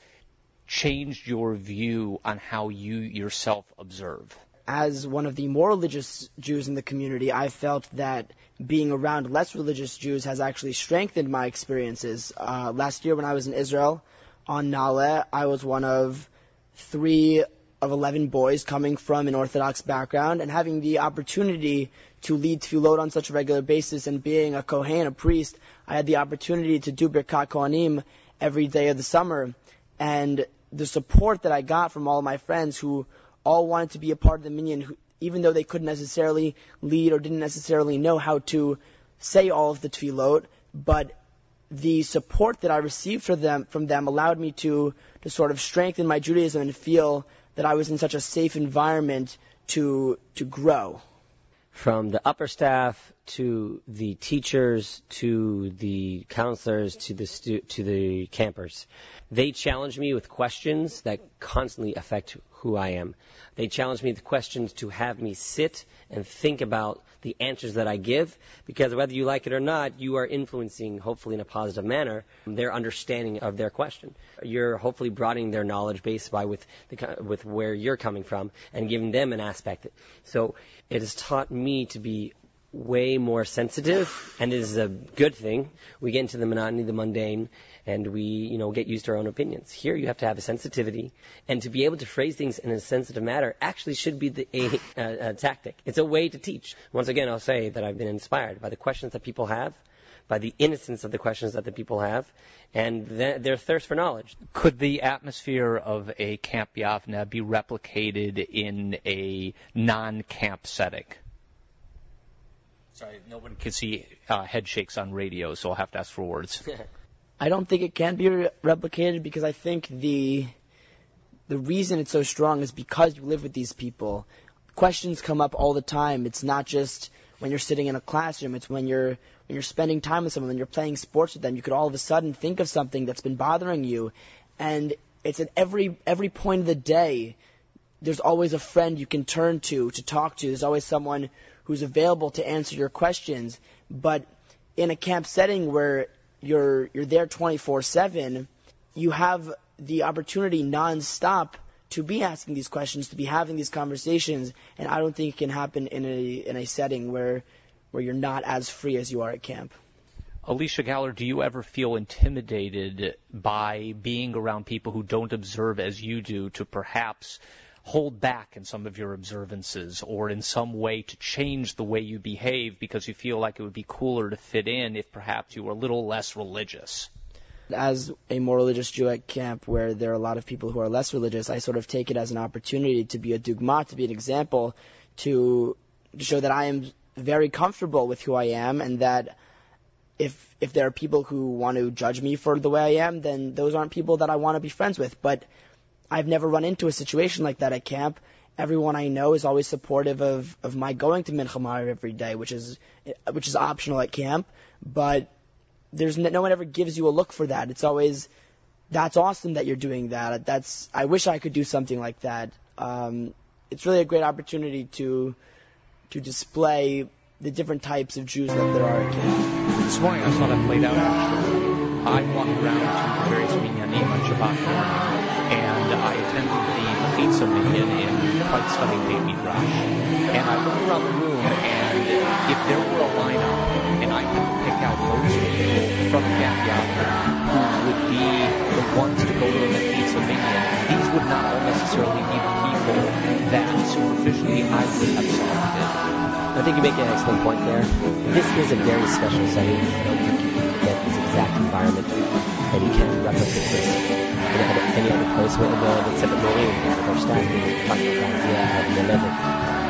changed your view on how you yourself observe? As one of the more religious Jews in the community, I felt that being around less religious Jews has actually strengthened my experiences. Uh, last year, when I was in Israel on Nale, I was one of three of 11 boys coming from an Orthodox background and having the opportunity to lead tefillot on such a regular basis and being a Kohen, a priest, I had the opportunity to do Birkat Kohanim every day of the summer. And the support that I got from all my friends who all wanted to be a part of the minyan, even though they couldn't necessarily lead or didn't necessarily know how to say all of the tefillot, but the support that I received from them, from them allowed me to, to sort of strengthen my Judaism and feel that I was in such a safe environment to, to grow. From the upper staff to the teachers to the counselors to the stu- to the campers, they challenge me with questions that constantly affect who I am. They challenge me with questions to have me sit and think about the answers that I give, because whether you like it or not, you are influencing, hopefully in a positive manner, their understanding of their question. You're hopefully broadening their knowledge base by with the, with where you're coming from and giving them an aspect. So it has taught me to be way more sensitive, and it is a good thing. We get into the monotony, the mundane, and we, you know, get used to our own opinions. Here, you have to have a sensitivity, and to be able to phrase things in a sensitive manner actually should be the, a, a, a tactic. It's a way to teach. Once again, I'll say that I've been inspired by the questions that people have, by the innocence of the questions that the people have, and th- their thirst for knowledge. Could the atmosphere of a Camp Yavneh be replicated in a non-camp setting? Sorry, no one can see uh, head shakes on radio, so I'll have to ask for words. I don't think it can be re- replicated because I think the the reason it's so strong is because you live with these people. Questions come up all the time. It's not just when you're sitting in a classroom. It's when you're when you're spending time with someone, when you're playing sports with them. You could all of a sudden think of something that's been bothering you, and it's at every every point of the day. There's always a friend you can turn to to talk to. There's always someone who's available to answer your questions. But in a camp setting where you're you're there 24/7, you have the opportunity nonstop to be asking these questions, to be having these conversations, and I don't think it can happen in a in a setting where where you're not as free as you are at camp. Alicia Galler, do you ever feel intimidated by being around people who don't observe as you do to perhaps hold back in some of your observances or in some way to change the way you behave because you feel like it would be cooler to fit in if perhaps you were a little less religious? As a more religious Jew at camp where there are a lot of people who are less religious, I sort of take it as an opportunity to be a dugma, to be an example, to show that I am very comfortable with who I am and that if if there are people who want to judge me for the way I am, then those aren't people that I want to be friends with. But I've never run into a situation like that at camp. Everyone I know is always supportive of, of my going to Mincha every day, which is which is optional at camp. But there's no, no one ever gives you a look for that. It's always that's awesome that you're doing that. That's I wish I could do something like that. Um, it's really a great opportunity to to display the different types of Jews that there are at camp. This morning I saw that played out actually. I walked around to various minyanim on Shabbat morning, the Mechitza minyan in quite stunning Beit Midrash. And I looked around the room, and if there were a lineup, and I could pick out those people from Camp Yavneh who would be the ones to go to the Mechitza minyan, these would not all necessarily be the people that superficially I would have selected. I think you make an excellent point there. This is a very special setting. I don't think you can get this exact environment, and you can't replicate this Where the idea of the Levin.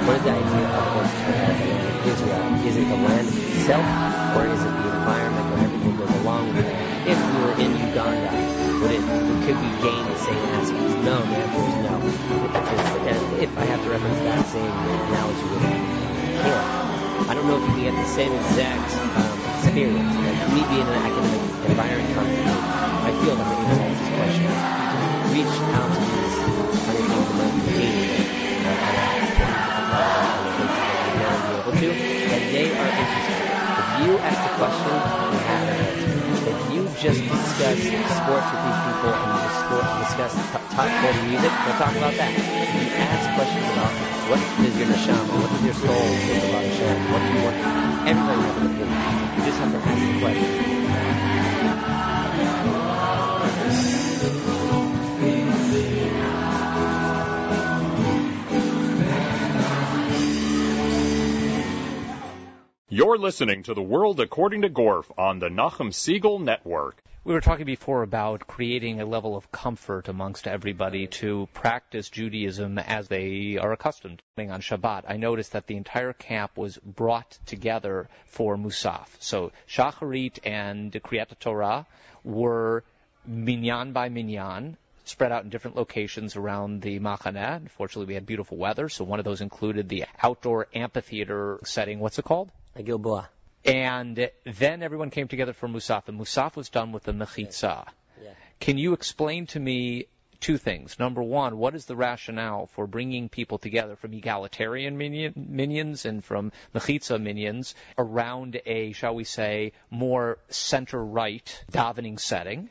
What is the idea of Israel? Is it the land itself, or is it the environment where everything goes along with it? If we were in Uganda, would it could we gain the same aspects? No, the answer is no. And if I have to reference that same analogy with camp, I don't know if you can get the same exact um, experience. Like me being in an academic environment constantly, I feel that we're able to answer this question. Reach out to these underthings that might be gaining uh, at a able to, and they are interested. If you ask the question, you have an answer. If you just discuss sports with these people and you discuss top 40 music, we'll talk about that. If you ask questions about what is your neshama, what does your soul think about Hashem, what do you want, everybody has an opinion. You just have to ask the question. You're listening to The World According to Gorf on the Nachum Segal Network. We were talking before about creating a level of comfort amongst everybody to practice Judaism as they are accustomed to. On Shabbat, I noticed that the entire camp was brought together for Musaf. So Shacharit and Kriyat Torah were minyan by minyan, spread out in different locations around the Machaneh. Unfortunately, we had beautiful weather, so one of those included the outdoor amphitheater setting. What's it called? A Gilboa. And then everyone came together for Musaf, and Musaf was done with the Mechitza. Yeah. Can you explain to me two things? Number one, what is the rationale for bringing people together from egalitarian minion, minions and from Mechitza minions around a, shall we say, more center-right davening setting?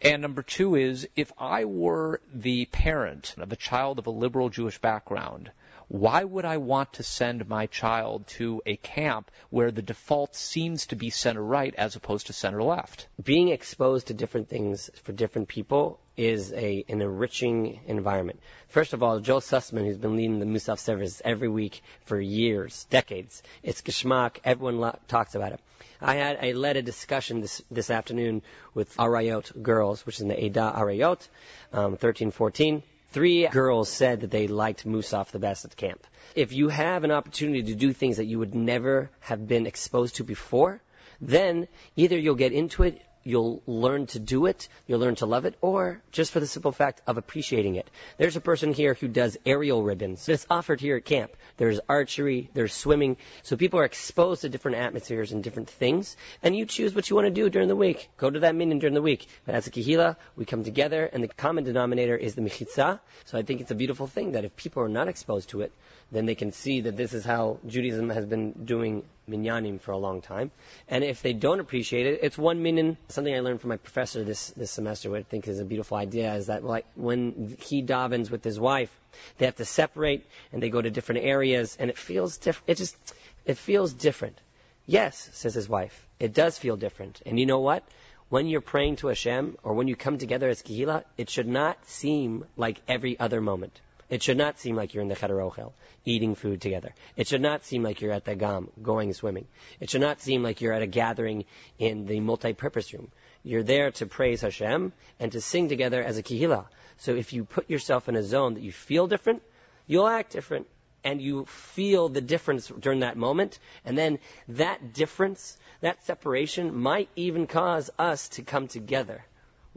And number two is, if I were the parent of a child of a liberal Jewish background, why would I want to send my child to a camp where the default seems to be center right as opposed to center left? Being exposed to different things for different people is a an enriching environment. First of all, Joel Sussman, who's been leading the Musaf service every week for years, decades, it's geschmack. Everyone lo- talks about it. I had I led a discussion this this afternoon with Arayot girls, which is in the Eda Arayot, um, 13, 14. Three girls said that they liked Musaf the best at camp. If you have an opportunity to do things that you would never have been exposed to before, then either you'll get into it, you'll learn to do it, you'll learn to love it, or just for the simple fact of appreciating it. There's a person here who does aerial ribbons. It's offered here at camp. There's archery, there's swimming. So people are exposed to different atmospheres and different things, and you choose what you want to do during the week. Go to that minyan during the week. But as a kahila, we come together, and the common denominator is the mechitza. So I think it's a beautiful thing that if people are not exposed to it, then they can see that this is how Judaism has been doing minyanim for a long time. And if they don't appreciate it, it's one minyan. Something I learned from my professor this, this semester, which I think is a beautiful idea, is that like when he davens with his wife, they have to separate and they go to different areas, and it feels different. It just it feels different. Yes, says his wife, it does feel different. And you know what? When you're praying to Hashem or when you come together as Kehila, it should not seem like every other moment. It should not seem like you're in the Chederochel, eating food together. It should not seem like you're at the Gam, going swimming. It should not seem like you're at a gathering in the multi-purpose room. You're there to praise Hashem and to sing together as a kehila. So if you put yourself in a zone that you feel different, you'll act different and you feel the difference during that moment. And then that difference, that separation might even cause us to come together,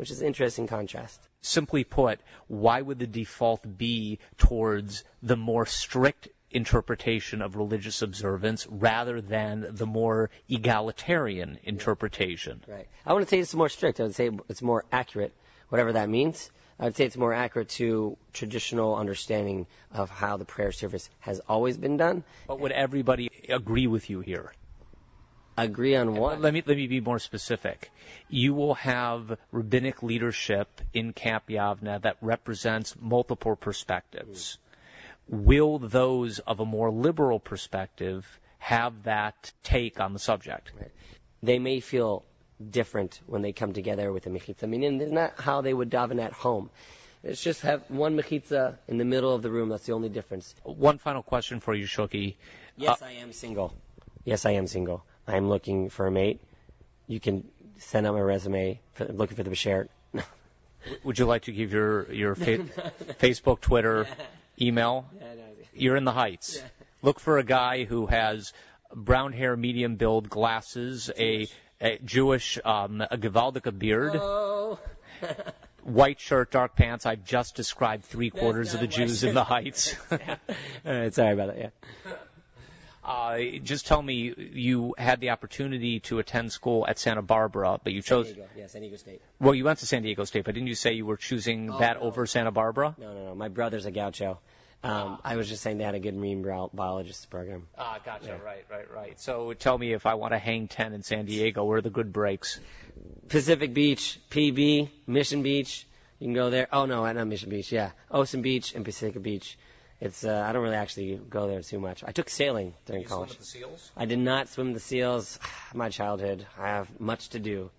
which is an interesting contrast. Simply put, why would the default be towards the more strict interpretation of religious observance rather than the more egalitarian interpretation? Right. I wouldn't say it's more strict. I would say it's more accurate, whatever that means. I would say it's more accurate to traditional understanding of how the prayer service has always been done. But would everybody agree with you here? Agree on what? Let me let me be more specific. You will have rabbinic leadership in Camp Yavneh that represents multiple perspectives. Will those of a more liberal perspective have that take on the subject? They may feel different when they come together with a mechitza. Meaning, it's not how they would daven at home. It's just have one mechitza in the middle of the room. That's the only difference. One final question for you, Shuki. Yes, uh, I am single. Yes, I am single. I'm looking for a mate. You can send out my resume. For, looking for the Bashert. Would you like to give your your fa- Facebook, Twitter, email? You're in the Heights. Look for a guy who has brown hair, medium build, glasses, a, a Jewish, um, a gewaldige beard, Oh. white shirt, dark pants. I've just described three quarters of the Jews in the Heights. Sorry about that. Yeah. Uh, just tell me, you had the opportunity to attend school at Santa Barbara, but you chose. San Diego. Yeah, San Diego State. Well, you went to San Diego State, but didn't you say you were choosing Oh, that no. over Santa Barbara? No, no, no. My brother's a gaucho. Um, I was just saying they had a good marine bio- biologist program. Ah, gotcha. Right, right, right. So tell me if I want to hang 10 in San Diego, where are the good breaks? Pacific Beach, PB, Mission Beach. You can go there. Oh no, not Mission Beach. Yeah, Ocean Beach and Pacific Beach. It's uh, I don't really actually go there too much. I took sailing during college. seals? I did not swim the seals. My childhood. I have much to do.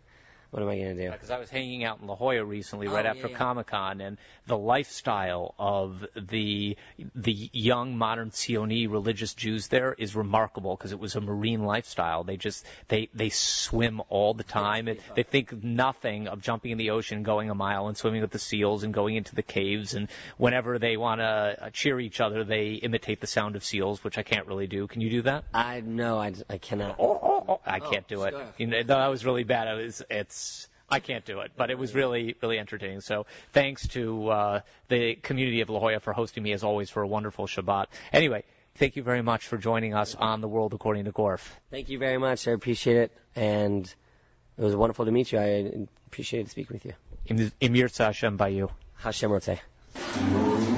What am I going to do? Because I was hanging out in La Jolla recently, oh, right Oh, after yeah, yeah. Comic Con, and the lifestyle of the the young modern Sioni religious Jews there is remarkable because it was a marine lifestyle. They just they they swim all the time, and they think nothing of jumping in the ocean, going a mile, and swimming with the seals, and going into the caves. And whenever they want to uh, cheer each other, they imitate the sound of seals, which I can't really do. Can you do that? I no, I, I cannot. I can't do it. You know, that was really bad. It was, it's, I can't do it, but it was really, really entertaining. So thanks to uh, the community of La Jolla for hosting me as always for a wonderful Shabbat. Anyway, thank you very much for joining us on The World According to Gorf. Thank you very much. I appreciate it, and it was wonderful to meet you. I appreciated speaking with you. Im- Hashem by you. Hashem Roteh.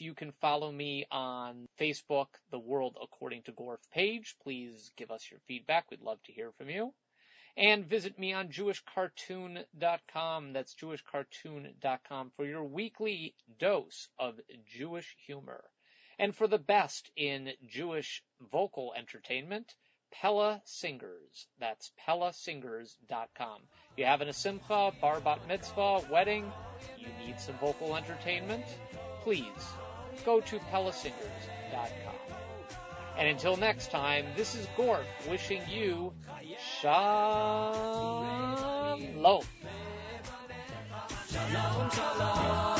You can follow me on Facebook, the World According to Gorf page. Please give us your feedback. We'd love to hear from you. And visit me on jewishcartoon.com. That's jewishcartoon.com for your weekly dose of Jewish humor. And for the best in Jewish vocal entertainment, Pella Singers. That's pellasingers.com. If you having a simcha, bar bat mitzvah, wedding, you need some vocal entertainment, please go to pellasingers.com. And until next time, this is Gorf wishing you shalom. Shalom, shalom.